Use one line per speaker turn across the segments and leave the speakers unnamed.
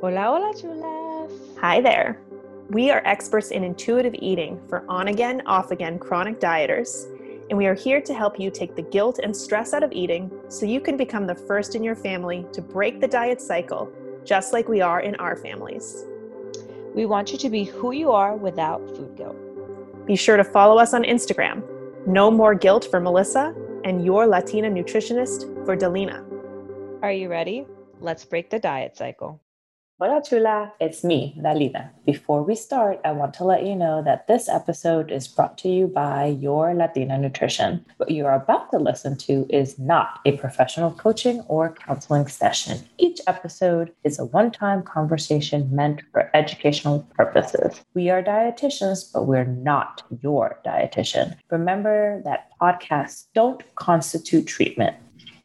Hola, hola, chulas.
Hi there. We are experts in intuitive eating for on again, off again chronic dieters, and we are here to help you take the guilt and stress out of eating so you can become the first in your family to break the diet cycle, just like we are in our families.
We want you to be who you are without food guilt.
Be sure to follow us on Instagram. No more guilt for Melissa and your Latina nutritionist for Dalina.
Are you ready? Let's break the diet cycle.
Hola chula, it's me, Dalina. Before we start, I want to let you know that this episode is brought to you by Your Latina Nutrition. What you are about to listen to is not a professional coaching or counseling session. Each episode is a one time conversation meant for educational purposes. We are dietitians, but we're not your dietitian. Remember that podcasts don't constitute treatment.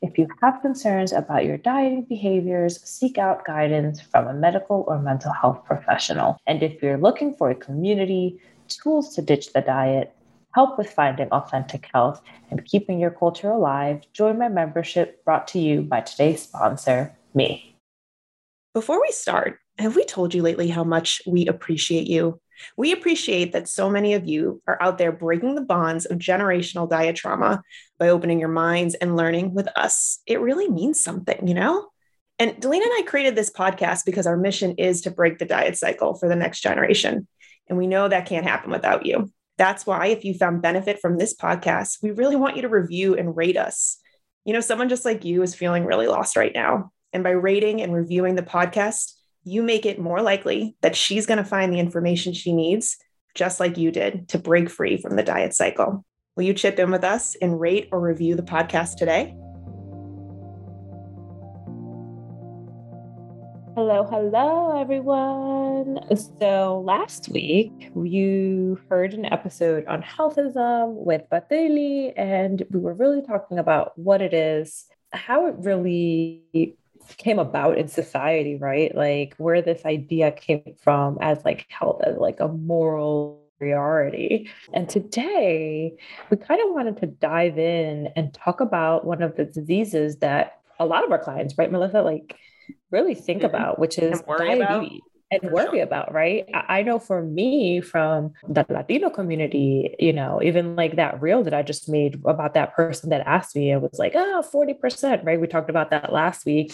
If you have concerns about your dieting behaviors, seek out guidance from a medical or mental health professional. And if you're looking for a community, tools to ditch the diet, help with finding authentic health, and keeping your culture alive, join my membership brought to you by today's sponsor, me.
Before we start, have we told you lately how much we appreciate you? We appreciate that so many of you are out there breaking the bonds of generational diet trauma by opening your minds and learning with us. It really means something, you know? And Dalina and I created this podcast because our mission is to break the diet cycle for the next generation. And we know that can't happen without you. That's why, if you found benefit from this podcast, we really want you to review and rate us. You know, someone just like you is feeling really lost right now. And by rating and reviewing the podcast, you make it more likely that she's going to find the information she needs, just like you did, to break free from the diet cycle. Will you chip in with us and rate or review the podcast today?
Hello, hello, everyone. So, last week you heard an episode on healthism with Patrili, and we were really talking about what it is, how it really came about in society, right? Like where this idea came from as like health as like a moral priority. And today we kind of wanted to dive in and talk about one of the diseases that a lot of our clients, right, Melissa, like really think mm-hmm. about, which is diabetes. About and worry about, right? I know for me from the Latino community, you know, even like that reel that I just made about that person that asked me, it was like, oh, 40%, right? We talked about that last week.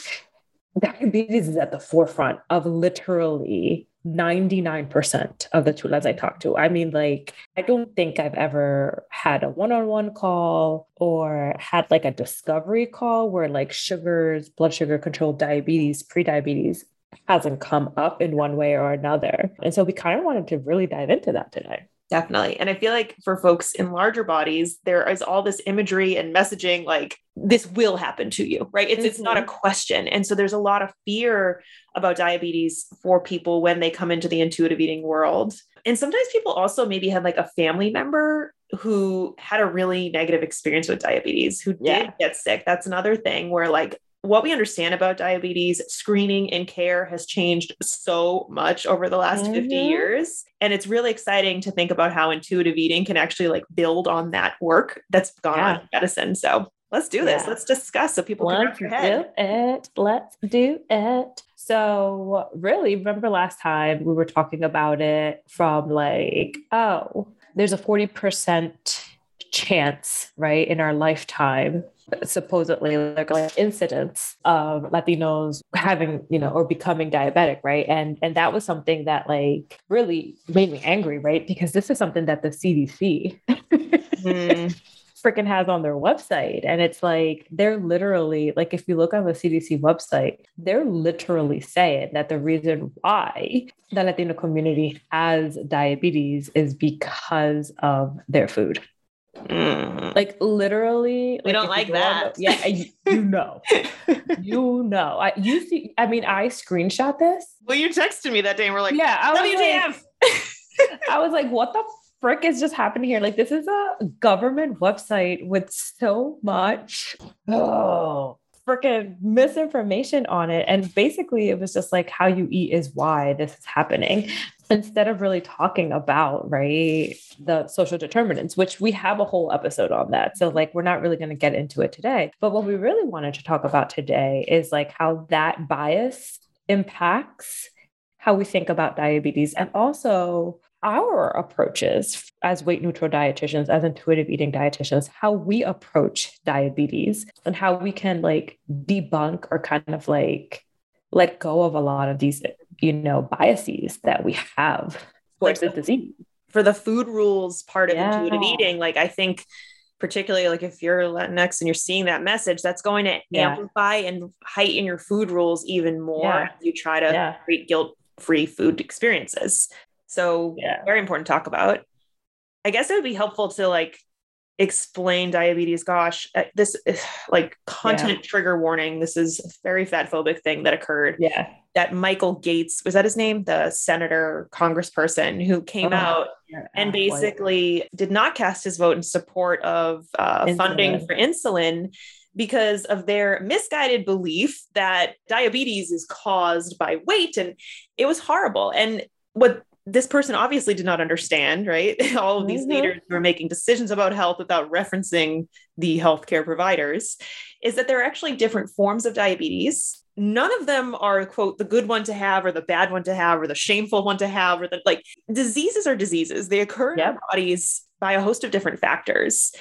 Diabetes is at the forefront of literally 99% of the chulas I talk to. I mean, like, I don't think I've ever had a one on one call or had like a discovery call where like sugars, blood sugar control, diabetes, pre diabetes hasn't come up in one way or another. And so we kind of wanted to really dive into that today.
Definitely. And I feel like for folks in larger bodies, there is all this imagery and messaging like this will happen to you, right? It's mm-hmm. it's not a mm-hmm. question. And so there's a lot of fear about diabetes for people when they come into the intuitive eating world. And sometimes people also maybe had like a family member who had a really negative experience with diabetes, who yeah. did get sick. That's another thing where like what we understand about diabetes, screening and care has changed so much over the last mm-hmm. 50 years. And it's really exciting to think about how intuitive eating can actually like build on that work that's gone yeah. on in medicine. So let's do this. Yeah. Let's discuss so people
let's
can wrap their
head. Do it. Let's do it. So really, remember last time we were talking about it from like, oh, there's a 40% chance, right, in our lifetime supposedly like, like incidents of Latinos having, you know, or becoming diabetic, right? And and that was something that like really made me angry, right? Because this is something that the CDC mm. freaking has on their website. And it's like they're literally like if you look on the CDC website, they're literally saying that the reason why the Latino community has diabetes is because of their food. Mm. Like literally,
we like don't like that.
The, yeah, you know, you know. I you see. I mean, I screenshot this.
Well, you texted me that day, and we're like,
yeah, I WTF. Like, I was like, what the frick is just happening here? Like, this is a government website with so much. Oh, freaking misinformation on it. And basically, it was just like how you eat is why this is happening instead of really talking about right the social determinants which we have a whole episode on that so like we're not really going to get into it today but what we really wanted to talk about today is like how that bias impacts how we think about diabetes and also our approaches as weight neutral dietitians, as intuitive eating dietitians, how we approach diabetes and how we can like debunk or kind of like let go of a lot of these, you know, biases that we have towards like the disease.
For the food rules part of yeah. intuitive eating, like I think particularly like if you're Latinx and you're seeing that message, that's going to yeah. amplify and heighten your food rules even more. Yeah. You try to yeah. create guilt free food experiences. So yeah. very important to talk about. I guess it would be helpful to like explain diabetes. Gosh, uh, this is like content yeah. trigger warning. This is a very fat phobic thing that occurred.
Yeah.
That Michael Gates, was that his name? The senator, congressperson who came oh, out yeah. and basically did not cast his vote in support of uh, funding for insulin because of their misguided belief that diabetes is caused by weight. And it was horrible. And what this person obviously did not understand, right? All of these mm-hmm. leaders who are making decisions about health without referencing the healthcare providers is that there are actually different forms of diabetes. None of them are, quote, the good one to have or the bad one to have or the shameful one to have or the like diseases are diseases. They occur in yep. our bodies by a host of different factors.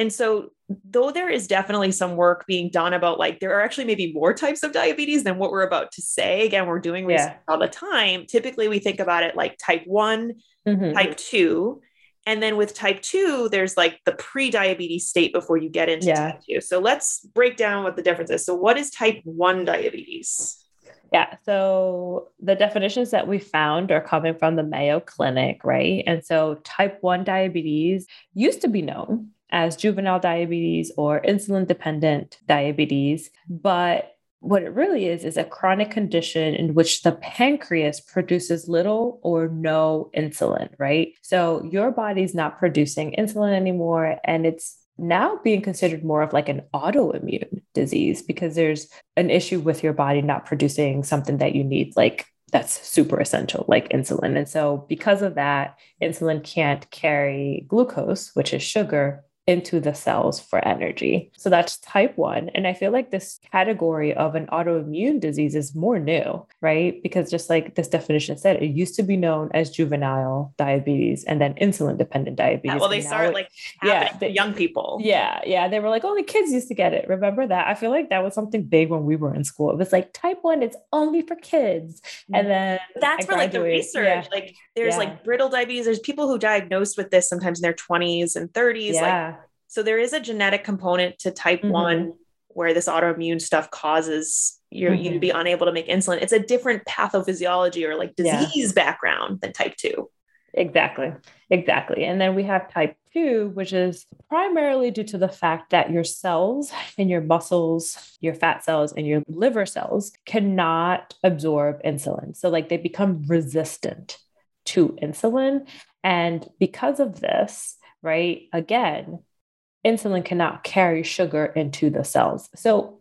And so, though there is definitely some work being done about like there are actually maybe more types of diabetes than what we're about to say. Again, we're doing research yeah. all the time. Typically, we think about it like type one, mm-hmm. type two. And then with type two, there's like the pre diabetes state before you get into yeah. type two. So let's break down what the difference is. So, what is type one diabetes?
Yeah. So the definitions that we found are coming from the Mayo Clinic, right? And so type 1 diabetes used to be known as juvenile diabetes or insulin dependent diabetes. But what it really is, is a chronic condition in which the pancreas produces little or no insulin, right? So your body's not producing insulin anymore. And it's now being considered more of like an autoimmune disease because there's an issue with your body not producing something that you need, like that's super essential, like insulin. And so, because of that, insulin can't carry glucose, which is sugar, into the cells for energy. So that's type one. And I feel like this category of an autoimmune disease is more new, right? Because just like this definition said, it used to be known as juvenile diabetes and then insulin dependent diabetes.
Yeah, well, they started like yeah, the, young people.
Yeah. Yeah. They were like, oh, only kids used to get it. Remember that? I feel like that was something big when we were in school. It was like type one, it's only for kids. And mm-hmm. then
that's for like the research. Yeah. Like there's yeah. like brittle diabetes. There's people who diagnosed with this sometimes in their 20s and 30s. Yeah. Like so there is a genetic component to type mm-hmm. 1 where this autoimmune stuff causes you mm-hmm. you to be unable to make insulin. It's a different pathophysiology or like disease yeah. background than type 2.
Exactly. Exactly. And then we have type 2, which is primarily due to the fact that your cells in your muscles, your fat cells, and your liver cells cannot absorb insulin. So, like, they become resistant to insulin. And because of this, right, again, insulin cannot carry sugar into the cells. So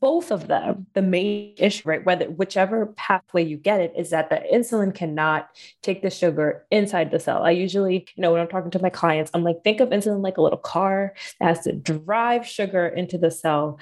both of them, the main issue, right? Whether whichever pathway you get it, is that the insulin cannot take the sugar inside the cell. I usually, you know, when I'm talking to my clients, I'm like, think of insulin like a little car that has to drive sugar into the cell.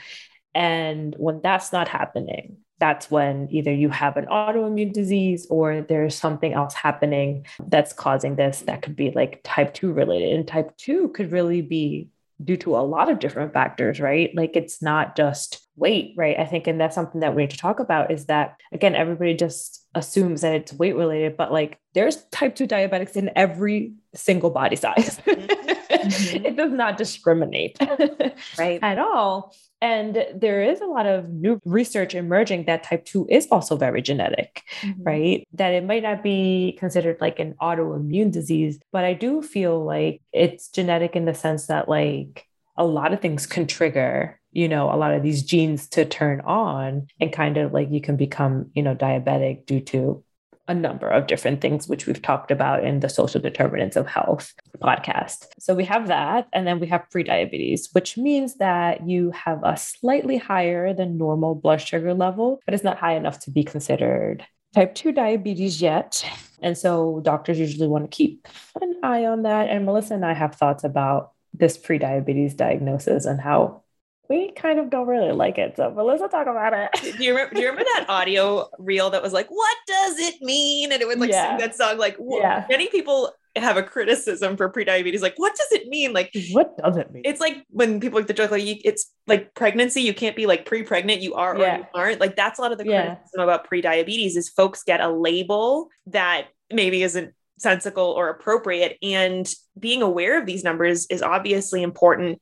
And when that's not happening, that's when either you have an autoimmune disease or there's something else happening that's causing this that could be like type 2 related. And type 2 could really be due to a lot of different factors, right? Like it's not just weight, right? I think, and that's something that we need to talk about is that, again, everybody just assumes that it's weight related, but like there's type 2 diabetics in every single body size. Mm-hmm. Mm-hmm. it does not discriminate
right.
at all. And there is a lot of new research emerging that type 2 is also very genetic, mm-hmm. right? That it might not be considered like an autoimmune disease, but I do feel like it's genetic in the sense that, like, a lot of things can trigger you know a lot of these genes to turn on and kind of like you can become you know diabetic due to a number of different things, which we've talked about in the social determinants of health podcast. So we have that. And then we have prediabetes, which means that you have a slightly higher than normal blood sugar level, but it's not high enough to be considered type 2 diabetes yet. And so doctors usually want to keep an eye on that. And Melissa and I have thoughts about this prediabetes diagnosis and how we kind of don't really like it. So, but let's talk about it.
do you remember? Do you remember that audio reel that was like, "What does it mean?" And it would like yeah. sing that song. Like, yeah. many people have a criticism for prediabetes. Like, what does it mean? Like,
what does it mean?
It's like when people like the joke, like, you, it's like pregnancy. You can't be like pre-pregnant. You are yeah. or you aren't. Like, that's a lot of the yeah. criticism about prediabetes is folks get a label that maybe isn't sensical or appropriate. And being aware of these numbers is obviously important.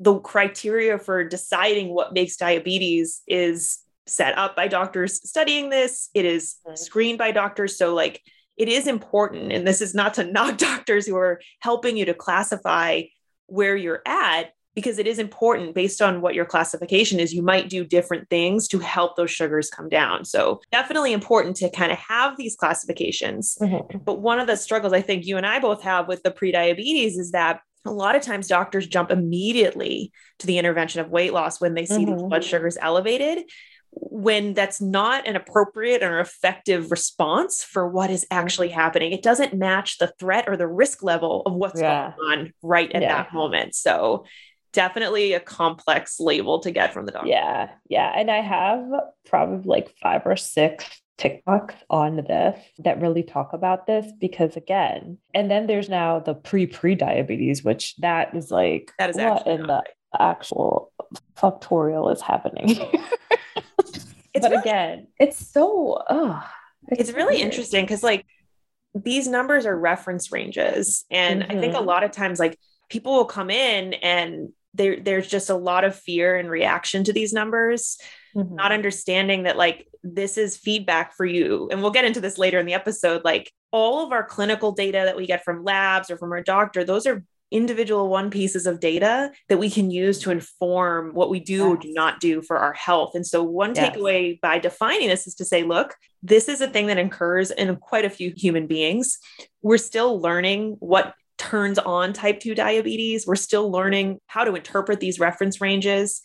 The criteria for deciding what makes diabetes is set up by doctors studying this. It is mm-hmm. screened by doctors. So, like, it is important, and this is not to knock doctors who are helping you to classify where you're at, because it is important based on what your classification is. You might do different things to help those sugars come down. So, definitely important to kind of have these classifications. Mm-hmm. But one of the struggles I think you and I both have with the prediabetes is that a lot of times doctors jump immediately to the intervention of weight loss when they see mm-hmm. these blood sugars elevated when that's not an appropriate or effective response for what is actually happening. It doesn't match the threat or the risk level of what's yeah. going on right at yeah. that moment. So, definitely a complex label to get from the doctor.
Yeah. Yeah. And I have probably like five or six TikToks on this that really talk about this because again, and then there's now the pre pre diabetes, which that is like
that is
what in the actual factorial is happening. It's but really, again, it's so oh,
it's, it's really weird. interesting because like these numbers are reference ranges. And mm-hmm. I think a mm-hmm. lot of times like people will come in and there there's just a lot of fear and reaction to these numbers, mm-hmm. not understanding that like this is feedback for you. And we'll get into this later in the episode. Like all of our clinical data that we get from labs or from our doctor, those are individual one pieces of data that we can use to inform what we do yes. or do not do for our health. And so, one yes. takeaway by defining this is to say, look, this is a thing that occurs in quite a few human beings. We're still learning what turns on type 2 diabetes. We're still learning how to interpret these reference ranges.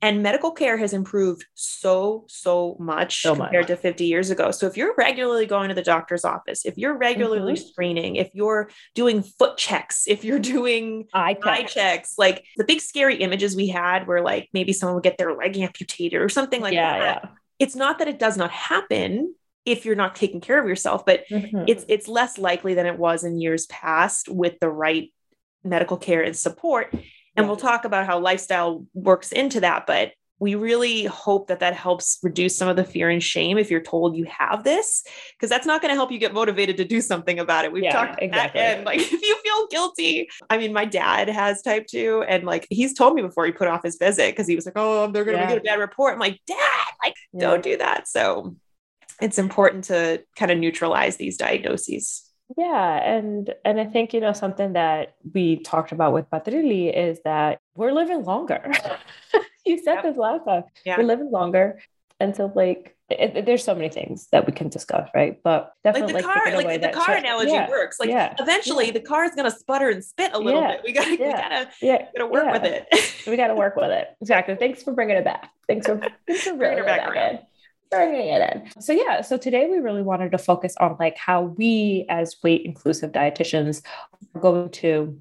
And medical care has improved so, so much so compared much. to 50 years ago. So if you're regularly going to the doctor's office, if you're regularly mm-hmm. screening, if you're doing foot checks, if you're doing eye checks. eye checks, like the big scary images we had were like maybe someone would get their leg amputated or something like yeah, that. Yeah. It's not that it does not happen if you're not taking care of yourself, but mm-hmm. it's it's less likely than it was in years past with the right medical care and support. And we'll talk about how lifestyle works into that. But we really hope that that helps reduce some of the fear and shame if you're told you have this, because that's not going to help you get motivated to do something about it. We've yeah, talked exactly. and like if you feel guilty. I mean, my dad has type two, and like he's told me before he put off his visit because he was like, "Oh, they're going to yeah. get a bad report." I'm like, "Dad, like, yeah. don't do that." So it's important to kind of neutralize these diagnoses.
Yeah, and and I think you know something that we talked about with Patrili is that we're living longer. you said yep. this last time. Yeah. We're living longer, and so like it, it, there's so many things that we can discuss, right? But definitely
like the car, like the car analogy yeah. works. Like yeah. eventually yeah. the car is gonna sputter and spit a little bit. We gotta, we gotta, yeah. gotta work with it.
we gotta work with it. Exactly. Thanks for bringing it back. Thanks for, thanks for bringing it back, back in bringing it in. So yeah, so today we really wanted to focus on like how we as weight inclusive dietitians are going to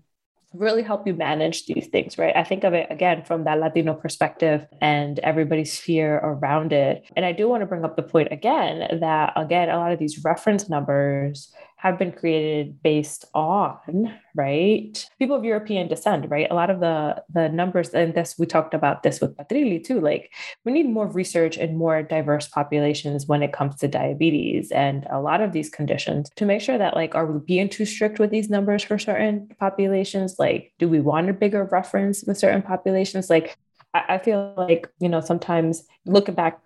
really help you manage these things, right? I think of it again from that Latino perspective and everybody's fear around it. And I do want to bring up the point again that again a lot of these reference numbers have been created based on right? People of european descent right? A lot of the the numbers and this we talked about this with Patrili too like we need more research and more diverse populations when it comes to diabetes and a lot of these conditions to make sure that like are we being too strict with these numbers for certain populations? Like do we want a bigger reference with certain populations? Like I feel like, you know, sometimes looking back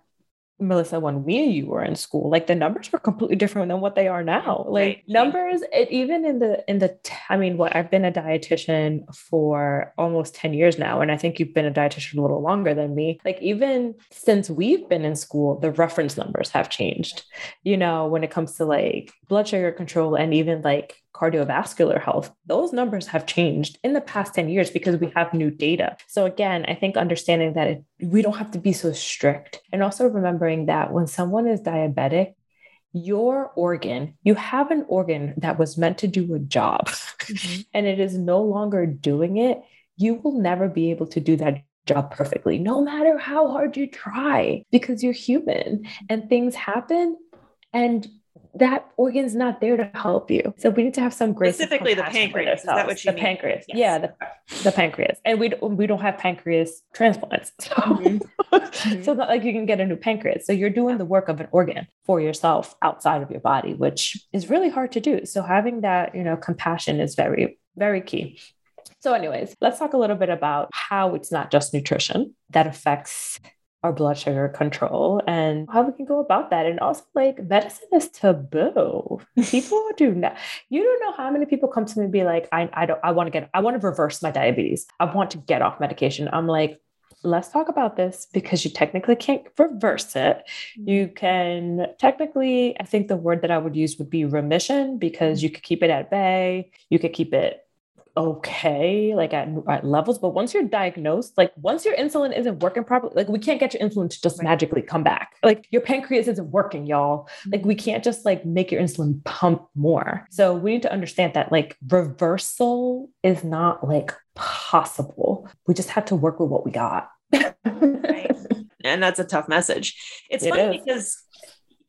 Melissa, when we you were in school, like the numbers were completely different than what they are now. Like right. numbers, it, even in the in the, I mean, what I've been a dietitian for almost ten years now, and I think you've been a dietitian a little longer than me. Like even since we've been in school, the reference numbers have changed. You know, when it comes to like blood sugar control and even like cardiovascular health, those numbers have changed in the past 10 years because we have new data. So, again, I think understanding that it, we don't have to be so strict and also remembering that when someone is diabetic, your organ, you have an organ that was meant to do a job mm-hmm. and it is no longer doing it, you will never be able to do that job perfectly, no matter how hard you try, because you're human and things happen. And that organ's not there to help you. So we need to have some grace.
Specifically, the pancreas. Is that what you
the
mean?
pancreas?
Yes.
Yeah, the, the pancreas, and we don't, we don't have pancreas transplants, so
Mhm.
so not like you can get a new pancreas. So you're doing the work of an organ for yourself outside of your body, which is really hard to do. So having that you know compassion is very very key. So, anyways, let's talk a little bit about how it's not just nutrition that affects our blood sugar control and how we can go about that. And also, like, medicine is taboo. People do not, you don't know how many people come to me and be like, I, I don't, I want to get, I want to reverse my diabetes. I want to get off medication. I'm like, let's talk about this because you technically can't reverse it. You mm-hmm. can technically, I think the word that I would use would be remission because mm-hmm. you could keep it at bay, you could keep it okay like at, at levels but once you're diagnosed like once your insulin isn't working properly like we can't get your insulin to just
Right.
magically come back like your pancreas isn't working y'all like we mm-hmm. can't just like make your insulin pump more so we need to understand that like reversal is not like possible we just have to work with what we got
Right. and that's a tough message. It's
It
funny
is.
because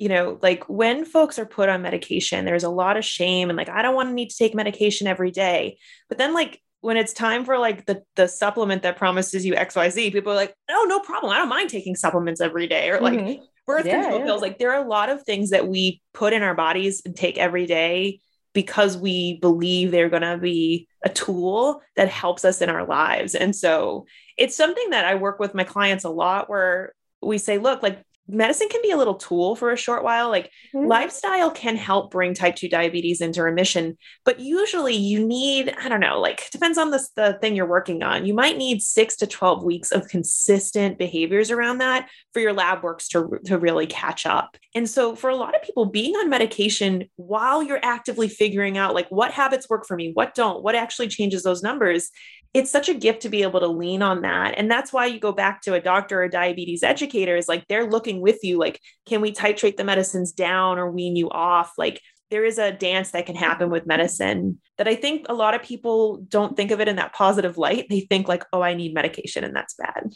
you know, like when folks are put on medication, there's a lot of shame and like I don't want to need to take medication every day. But then like when it's time for like the the supplement that promises you XYZ, people are like, "Oh, no problem. I don't mind taking supplements every day." Or like
Mhm.
birth
Yeah,
control
yeah.
pills. Like there are a lot of things that we put in our bodies and take every day because we believe they're going to be a tool that helps us in our lives. And so it's something that I work with my clients a lot where we say, look, like medicine can be a little tool for a short while. Like
Mhm.
lifestyle can help bring type 2 diabetes into remission but usually you need i don't know like depends on the, the thing you're working on you might need 6 to 12 weeks of consistent behaviors around that for your lab works to, to really catch up and so for a lot of people being on medication while you're actively figuring out like what habits work for me what don't what actually changes those numbers it's such a gift to be able to lean on that. And that's why you go back to a doctor or a diabetes educator is like they're looking with you, like, can we titrate the medicines down or wean you off? Like there is a dance that can happen with medicine that I think a lot of people don't think of it in that positive light. They think like, oh, I need medication and that's bad.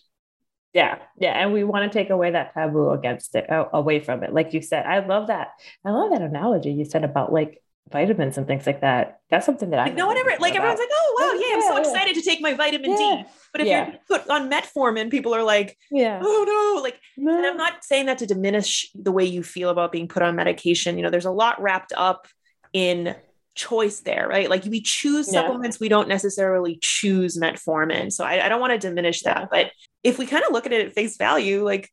Yeah, yeah, and we want to take away that taboo against it, away from it. Like you said, I love that. I love that analogy you said about like vitamins and things like that. That's something that I
Like no one ever like
about.
everyone's like, oh wow, yeah, I'm so
Yeah, yeah.
excited to take my vitamin
Yeah.
D. But if
Yeah.
you're put on metformin, people are like,
yeah,
oh no, like And I'm not saying that to diminish the way you feel about being put on medication. You know, there's a lot wrapped up in choice there, right? Like we choose
Yeah.
supplements, we don't necessarily choose metformin. So I, I don't want to diminish that.
Yeah.
But if we kind of look at it at face value, like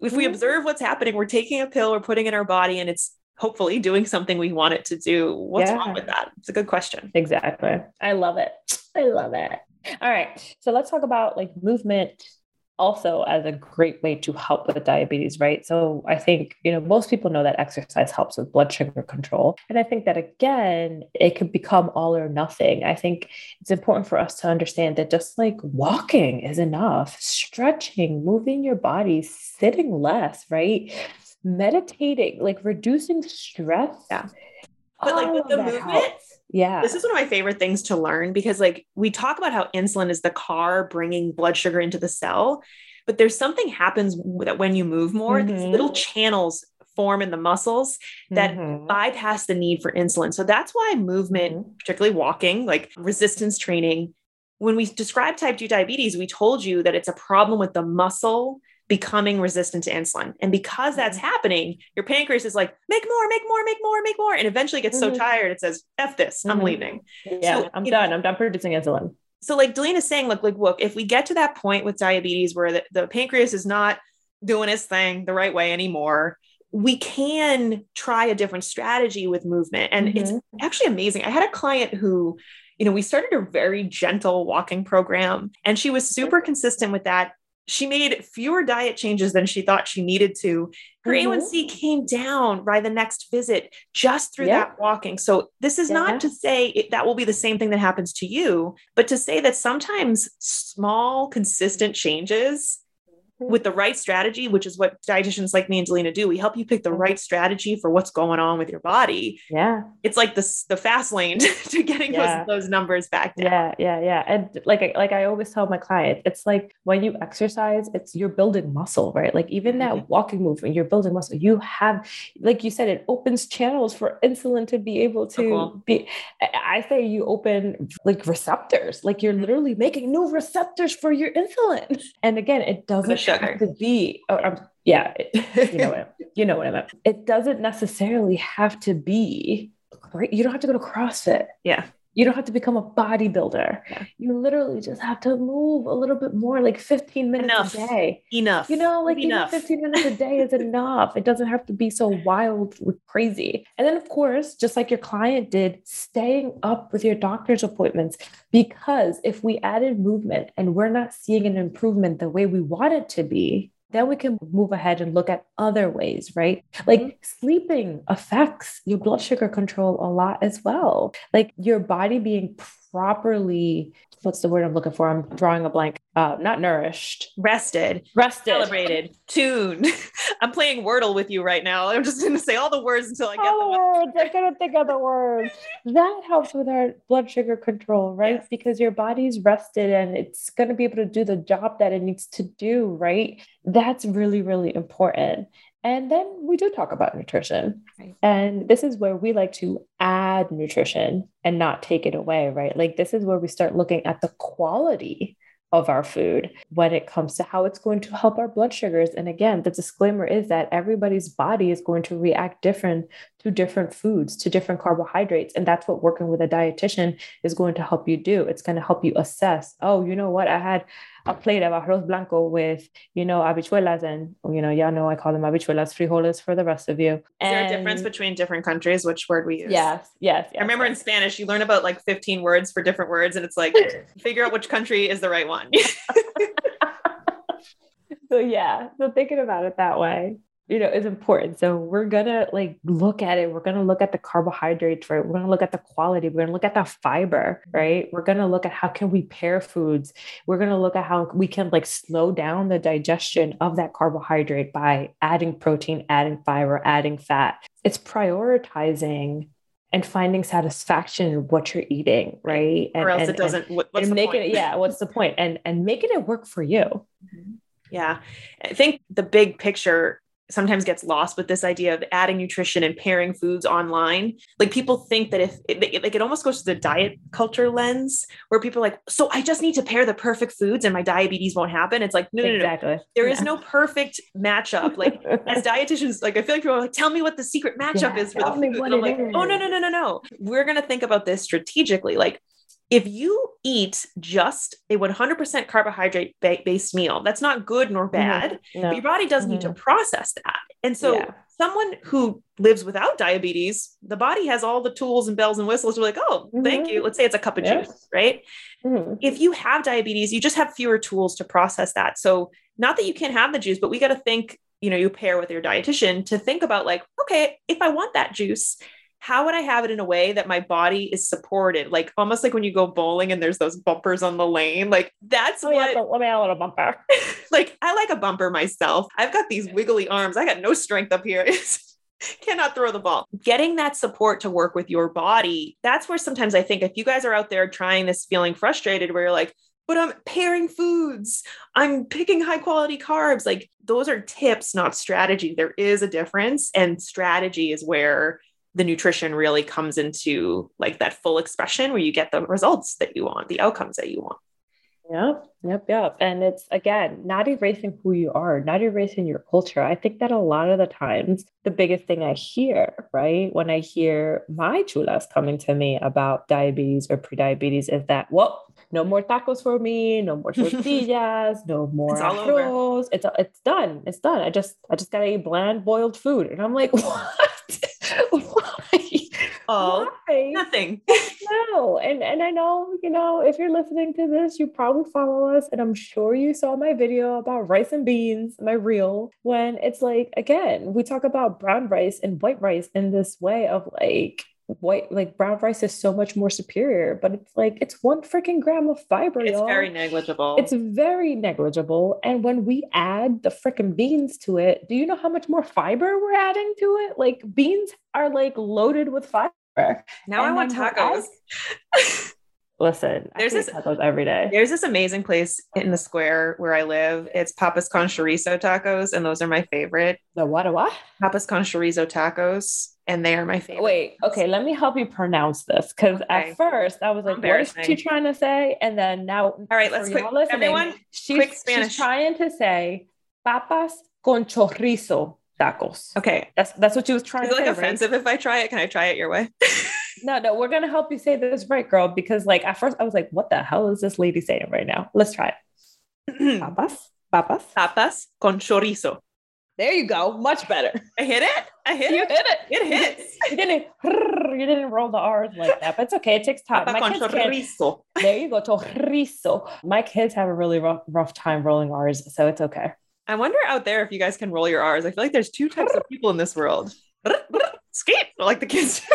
if we
Mhm.
observe what's happening, we're taking a pill, we're putting in our body, and it's hopefully doing something we want it to do. What's
Yeah.
wrong with that? It's a good question.
Exactly. I love it. I love it. All right. So let's talk about like movement also as a great way to help with diabetes, right? So I think, you know, most people know that exercise helps with blood sugar control. And I think that again, it could become all or nothing. I think it's important for us to understand that just like walking is enough, stretching, moving your body, sitting less, right? Meditating, like reducing stress.
Yeah. But, like, with the
that
movement,
helps. Yeah.
This is one of my favorite things to learn because, like, we talk about how insulin is the car bringing blood sugar into the cell, but there's something happens that when you move more, these
Mhm.
little channels form in the muscles that
Mhm.
bypass the need for insulin. So that's why movement,
Mhm.
particularly walking, like resistance training, when we describe type 2 diabetes, we told you that it's a problem with the muscle becoming resistant to insulin. And because that's
Mhm.
happening, your pancreas is like, make more, make more, make more, make more. And eventually gets so
Mhm.
tired, it says, F this, I'm
Mhm.
leaving.
Yeah,
So
I'm done. I'm done producing insulin.
So, like Dalina's saying, look, like, look, if we get to that point with diabetes where the, the pancreas is not doing its thing the right way anymore, we can try a different strategy with movement. And it's actually amazing. I had a client who, you know, we started a very gentle walking program, and she was super consistent with that. She made fewer diet changes than she thought she needed to. Her
Mhm.
A1C came down by the next visit just through
Yeah.
that walking. So, this is
Yeah.
not to say it, that will be the same thing that happens to you, but to say that sometimes small, consistent changes with the right strategy, which is what dietitians like me and Dalina do, we help you pick the mm-hmm. right strategy for what's going on with your body.
Yeah.
It's like the, the fast lane to getting
Yeah.
those, those numbers back down.
Yeah, yeah, yeah. And like I- like I always tell my clients, it's like when you exercise, it's you're building muscle, right? Like even that mm-hmm. walking movement, you're building muscle. You have, like you said, it opens channels for insulin to be able to
So cool.
be. I I say you open like receptors, like you're mm-hmm. literally making new receptors for your insulin. And again, it doesn't
sugar.
to be. Oh, I'm, yeah, it- you know what I, you know what I meant. It doesn't necessarily have to be great. You don't have to go to CrossFit.
Yeah.
You don't have to become a bodybuilder.
Yeah.
You literally just have to move a little bit more, like 15 minutes
Enough.
a day.
Enough.
You know, like
enough.
15 minutes a day is enough. It doesn't have to be so wild, crazy. And then, of course, just like your client did, staying up with your doctor's appointments. Because if we added movement and we're not seeing an improvement the way we want it to be, then we can move ahead and look at other ways, right? Like mm-hmm. sleeping affects your blood sugar control a lot as well. Like your body being properly, what's the word I'm looking for? I'm drawing a blank. Uh, not nourished,
rested,
rested.
celebrated, tuned. I'm playing Wordle with you right now. I'm just going to say all the words until I get
All the words. I couldn't think of the words. That helps with our blood sugar control, right?
Yes.
Because your body's rested and it's going to be able to do the job that it needs to do, right? That's really, really important. And then we do talk about nutrition.
Right.
And this is where we like to add nutrition and not take it away, right? Like, this is where we start looking at the quality of our food when it comes to how it's going to help our blood sugars. And again, the disclaimer is that everybody's body is going to react different to different foods, to different carbohydrates. And that's what working with a dietitian is going to help you do. It's going to help you assess, oh, you know what? I had a plate of arroz blanco with, you know, habichuelas and, you know, y'all know I call them habichuelas, frijoles for the rest of you.
Is there a difference between different countries? Which word we use?
Yes, yes, yes.
I remember in. Spanish, you learn about like 15 words for different words, and it's like figure out which country is the right one.
so yeah so thinking about it that way you know is important. So we're gonna like look at it. We're gonna look at the carbohydrates right? We're gonna look at the quality. We're gonna look at the fiber right? We're gonna look at how can we pair foods. We're gonna look at how we can like slow down the digestion of that carbohydrate by adding protein adding fiber adding fat. It's prioritizing and finding satisfaction in what you're eating right? And,
or else
and-
it doesn't. what- what's
and
the
making
point?
it yeah what's the point? And and making it work for you. Mm-hmm.
Yeah. I think the big picture sometimes gets lost with this idea of adding nutrition and pairing foods online. Like people think that if it, like it almost goes to the diet culture lens where people are like, so I just need to pair the perfect foods and my diabetes won't happen. It's like, no, no, no, no.
exactly
There is no perfect matchup. Like as dietitians, like I feel like people are like, tell me what the secret matchup
Yeah,
is for the food. I'm like, oh no, no, no, no, no. We're gonna think about this strategically. Like if you eat just a 100% carbohydrate ba- based meal, that's not good nor mm-hmm. bad,
No.
but your body does need to mm-hmm. process that. And so
Yeah.
someone who lives without diabetes, the body has all the tools and bells and whistles. We're like, oh, thank
Mhm.
you. Mm-hmm. Let's say it's a cup of
Yeah.
juice, right? If you have diabetes, you just have fewer tools to process that. So, not that you can't have the juice, but we got to think, you know, you pair with your dietitian to think about, like, okay, if I want that juice, how would I have it in a way that my body is supported? Like almost like when you go bowling and there's those bumpers on the lane. Like that's
yeah,
what
so let me have a little bumper.
like I like a bumper myself. I've got these wiggly arms. I got no strength up here. Cannot throw the ball. Getting that support to work with your body. That's where sometimes I think if you guys are out there trying this feeling frustrated where you're like, but I'm pairing foods. I'm picking high quality carbs. Like those are tips, not strategy. There is a difference. And strategy is where the nutrition really comes into like that full expression where you get the results that you want, the outcomes that you want.
Yep, yep, yep. And it's again, not erasing who you are, not erasing your culture. I think that a lot of the times, the biggest thing I hear, right, when I hear my chulas coming to me about diabetes or prediabetes is that, well, no more tacos for me, no more tortillas, no more
It's
arroz. It's it's done. It's done. I just I just gotta eat bland boiled food. And I'm like, what? Why?
Oh,
Why?
nothing.
No, and and I know, you know, if you're listening to this, you probably follow us, and I'm sure you saw my video about rice and beans, my reel, when it's like again, we talk about brown rice and white rice in this way of like white like brown rice is so much more superior but it's like it's one freaking gram of fiber
It's
y'all.
very negligible.
it's very negligible and when we add the freaking beans to it do you know how much more fiber we're adding to it like beans are like loaded with fiber
now I want tacos.
Listen
There's
I
this-
tacos every day
There's this amazing place in the square where I live. It's Papas con Chorizo tacos, and those are my favorite.
the what a what
Papas con Chorizo tacos, and they are my favorite.
Wait, okay, let me help you pronounce this because
Okay.
at first I was like, what is she trying to say? And then now, all
right, let's quick- everyone,
she's,
quick Spanish.
she's trying to say papas con chorizo tacos.
Okay.
That's that's what she was trying
Is
to
it like
say. right?
offensive if I try it? Can I try it your way?
No, no, we're gonna help you say this right, girl. Because like at first I was like, what the hell is this lady saying right now? Let's try it. Papas, papas.
Papas con chorizo.
There you go. Much better.
I hit it. I hit it.
You
it.
hit it.
It hits.
You didn't. You didn't roll the R's like that, but it's okay. It takes time.
Papa con
kids can't-
chorizo.
There you go, chorizo. My kids have a really rough, rough time rolling R's, so it's okay.
I wonder out there if you guys can roll your R's. I feel like there's two types of people in this world. Skate, like the kids.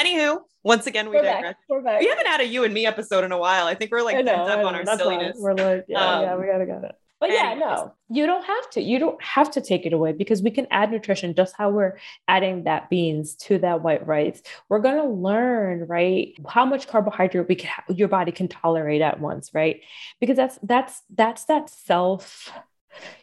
Anywho, once again, we
We're
digress.
back. We're back.
We haven't had a you and me episode in a while. I think we're like
know,
up on our
that's
silliness.
We're like, yeah, yeah,
Um,
we gotta get it. But yeah, no, you don't have to. You don't have to take it away because we can add nutrition just how we're adding that beans to that white rice. We're gonna learn, right, how much carbohydrate we can your body can tolerate at once, right? Because that's that's that's that self,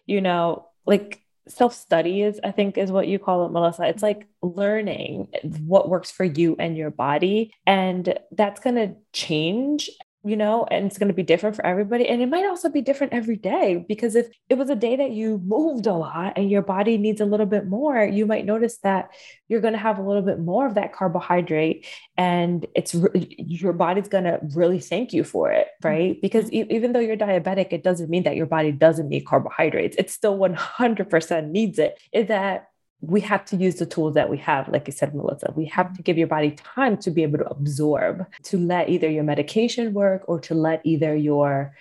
you know, like self study is i think is what you call it melissa. It's mm-hmm. like learning what works for you and your body and that's going to change you know and it's going to be different for everybody and it might also be different every day because if it was a day that you moved a lot and your body needs a little bit more you might notice that you're going to have a little bit more of that carbohydrate and it's re- your body's going to really thank you for it mm-hmm. right? Because e- even though you're diabetic it doesn't mean that your body doesn't need carbohydrates. It still 100% needs it. Is that we have to use the tools that we have like you said melissa we have to mm-hmm. give your body time to be able to absorb to let either your medication work or to let either your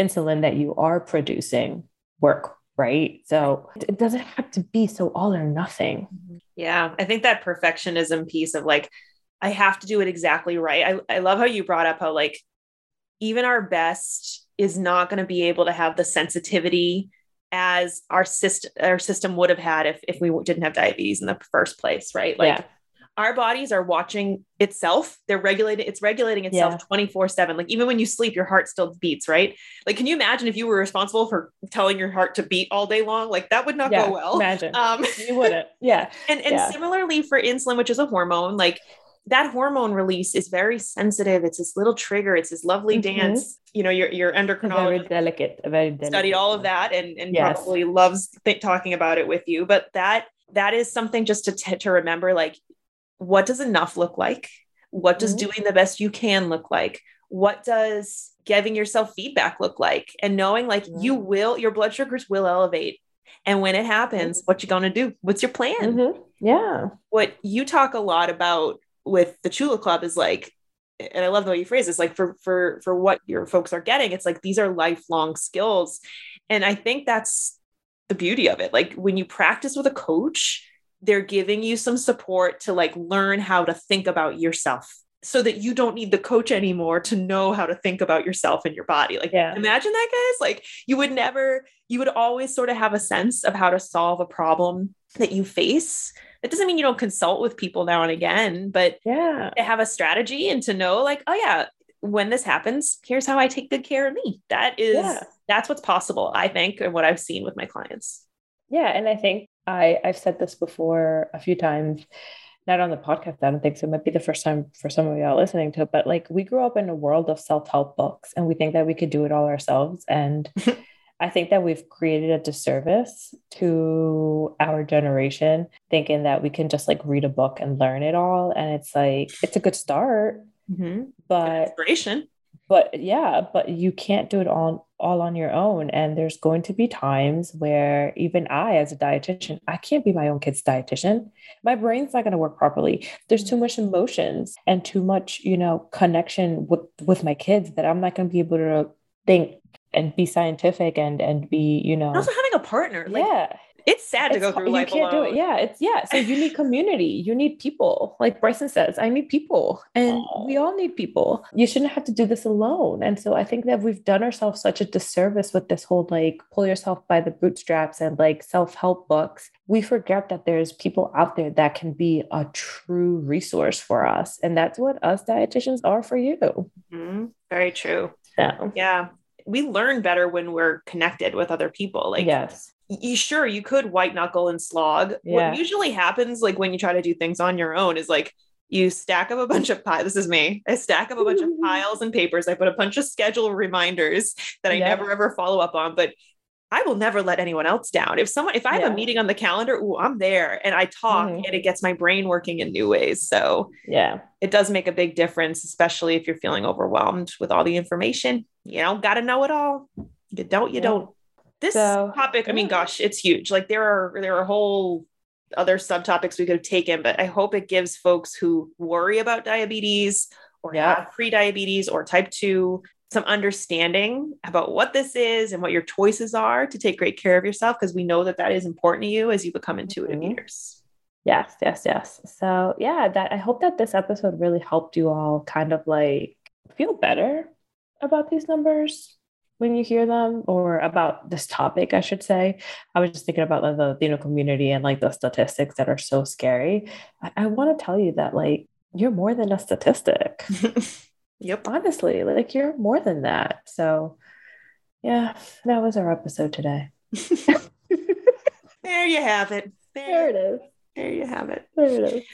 insulin that you are producing work right? So it doesn't have to be so all or nothing. Mm-hmm.
Yeah, I think that perfectionism piece of like, I have to do it exactly right. I, I love how you brought up how like even our best is not going to be able to have the sensitivity as our system our system would have had if if we didn't have diabetes in the first place, right? Like
Yeah.
our bodies are watching itself. They're regulating. It's regulating itself
Yeah.
twenty four seven. Like even when you sleep, your heart still beats, right? Like, can you imagine if you were responsible for telling your heart to beat all day long? Like that would not
yeah
go well.
imagine
Um,
you wouldn't yeah
and and similarly for insulin, which is a hormone, like that hormone release is very sensitive. It's this little trigger. It's this lovely
Mhm.
dance. You know, your your
very
endocrinologist
delicate very delicate
studied all of that and and
Yes.
probably loves th- talking about it with you. But that that is something just to t- to remember. Like, what does enough look like? What does
Mhm.
doing the best you can look like? What does giving yourself feedback look like? And knowing like you
Mhm.
will, your blood sugars will elevate. And when it happens, what you gonna do? What's your plan?
Mhm. yeah
what you talk a lot about with the Chula Club is like, and I love the way you phrase this, like for for for what your folks are getting, it's like these are lifelong skills. And I think that's the beauty of it. Like when you practice with a coach, they're giving you some support to like learn how to think about yourself so that you don't need the coach anymore to know how to think about yourself and your body. Like
Yeah.
imagine that guys, like you would never you would always sort of have a sense of how to solve a problem that you face. It doesn't mean you don't consult with people now and again, but
yeah
to have a strategy and to know like, oh yeah, when this happens, here's how I take good care of me. That is
Yeah.
that's what's possible, I think, and what I've seen with my clients.
Yeah, and I think I I've said this before a few times, not on the podcast. I don't think so. It might be the first time for some of y'all listening to it, but like we grew up in a world of self help books, and we think that we could do it all ourselves. And I think that we've created a disservice to our generation, thinking that we can just like read a book and learn it all. And it's like it's a good start, mm-hmm. but
Inspiration.
but yeah but you can't do it all all on your own and there's going to be times where even i as a dietitian i can't be my own kid's dietitian my brain's not going to work properly there's too much emotions and too much you know connection with with my kids that i'm not going to be able to think and be scientific and and be you know
And also having a partner. Like
yeah.
it's sad to go through life
you can't
alone.
do it. yeah it's yeah. So you need community. You need people. Like bryson says i need people. And we all need people. You shouldn't have to do this alone. And so i think that we've done ourselves such a disservice with this whole like pull yourself by the bootstraps and like self-help books. We forget that there's people out there that can be a true resource for us. And that's what us dietitians are for you.
Mm-hmm. very true. Yeah we learn better when we're connected with other people like
yes
you sure you could white knuckle and slog.
Yeah.
What usually happens, like when you try to do things on your own, is like you stack up a bunch of piles. This is me. I stack up a bunch of piles and papers. I put a bunch of schedule reminders that I never ever follow up on. But I will never let anyone else down. If someone, if I have yeah. a meeting on the calendar, ooh, I'm there and I talk mm-hmm. and it gets my brain working in new ways. So
yeah,
it does make a big difference, especially if you're feeling overwhelmed with all the information. You don't got to know it all. You don't, you yeah. don't this so, topic, I mean, gosh, it's huge. Like there are there are whole other subtopics we could have taken, but I hope it gives folks who worry about diabetes or yeah. have pre-diabetes or type 2 some understanding about what this is and what your choices are to take great care of yourself because we know that that is important to you as you become intuitive mm-hmm. eaters.
Yes, yes, yes. So, yeah, that I hope that this episode really helped you all kind of like feel better about these numbers when you hear them or about this topic, I should say. I was just thinking about like, the Latino community and like the statistics that are so scary. I, I want to tell you that like you're more than a statistic.
yep.
Honestly, like you're more than that. So yeah, that was our episode today.
there you have it.
There, there it is.
There you have it.
There it is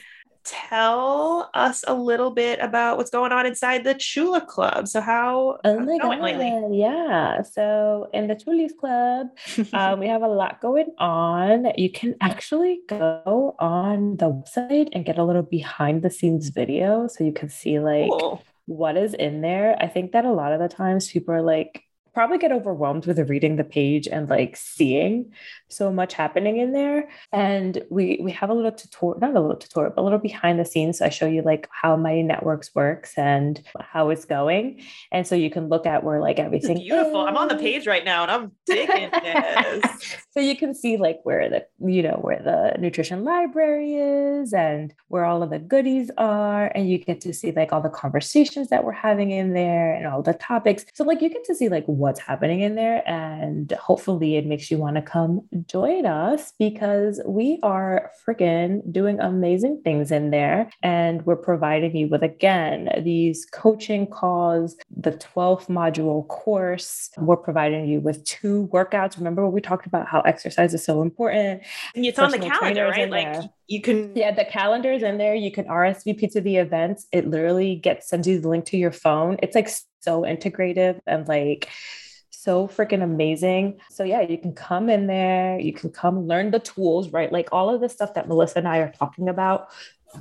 tell us a little bit about what's going on inside the Chula Club. So how
oh my god, lately? yeah. So in the Chulis Club, um, we have a lot going on. You can actually go on the website and get a little behind the scenes video, so you can see like. Cool. What is in there? I think that a lot of the times people are like, probably get overwhelmed with reading the page and like seeing so much happening in there. And we we have a little tutorial, not a little tutorial, but a little behind the scenes. So I show you like how Mighty Networks works and how it's going. And so you can look at where like everything
beautiful. Is. I'm on the page right now and I'm digging this.
so you can see like where the you know where the nutrition library is and where all of the goodies are. And you get to see like all the conversations that we're having in there and all the topics. So like you get to see like what's happening in there. And hopefully it makes you want to come join us because we are freaking doing amazing things in there. And we're providing you with, again, these coaching calls, the 12th module course. We're providing you with two workouts. Remember we talked about how exercise is so important.
And it's on the calendar, right? Like you can
yeah the calendar's in there you can rsvp to the events it literally gets sends you the link to your phone it's like so integrative and like so freaking amazing. So yeah, you can come in there, you can come learn the tools, right? Like all of the stuff that Melissa and I are talking about.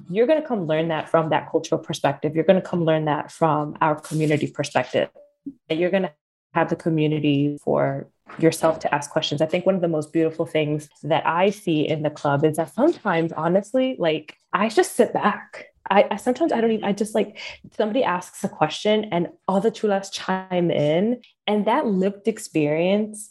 You're going to come learn that from that cultural perspective. You're going to come learn that from our community perspective. And you're going to have the community for yourself to ask questions. I think one of the most beautiful things that I see in the club is that sometimes, honestly, like I just sit back I, I, sometimes I don't even I just like somebody asks a question and all the chulas chime in and that lived experience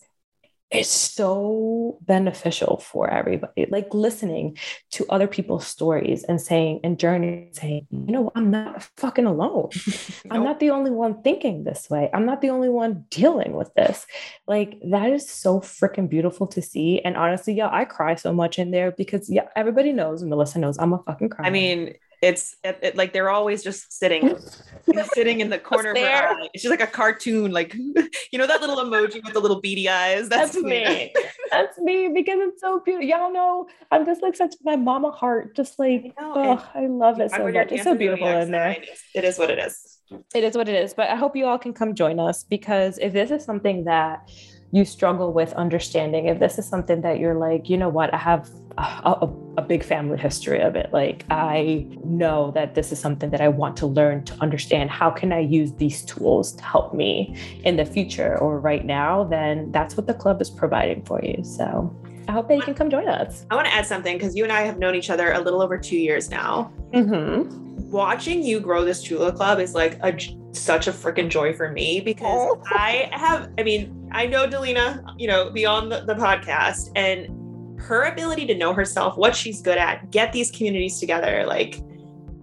is so beneficial for everybody. Like listening to other people's stories and saying and journeying, saying, you know, I'm not fucking alone. nope. I'm not the only one thinking this way. I'm not the only one dealing with this. Like that is so freaking beautiful to see. And honestly, yeah, I cry so much in there because yeah, everybody knows, Melissa knows I'm a fucking cry.
I mean, it's it, it, like they're always just sitting sitting in the corner of her eye. She's like a cartoon, like you know that little emoji with the little beady eyes.
That's, That's me. That's me because it's so beautiful. Y'all know I'm just like such my mama heart. Just like oh, I love it so much. It's so beautiful in there.
It is what it is.
It is what it is. But I hope you all can come join us because if this is something that you struggle with understanding if this is something that you're like you know what i have a, a, a, big family history of it like i know that this is something that i want to learn to understand how can i use these tools to help me in the future or right now then that's what the club is providing for you so I hope that you can come join us.
I want to add something because you and I have known each other a little over two years now.
Mm-hmm.
Watching you grow this Chula Club is like a such a freaking joy for me because oh. I have, I mean, I know Dalina, you know, beyond the, the podcast, and her ability to know herself, what she's good at, get these communities together. Like,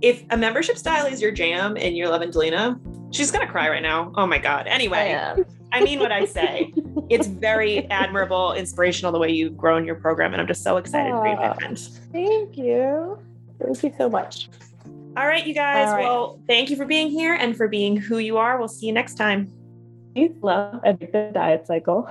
if a membership style is your jam and you're loving Dalina, she's gonna cry right now. Oh my god. Anyway, I, I mean what I say. it's very admirable, inspirational the way you've grown your program, and I'm just so excited for you, my friend.
Thank you. Thank you so much.
All right, you guys. Right. Well, thank you for being here and for being who you are. We'll see you next time.
Peace, love, and the diet cycle.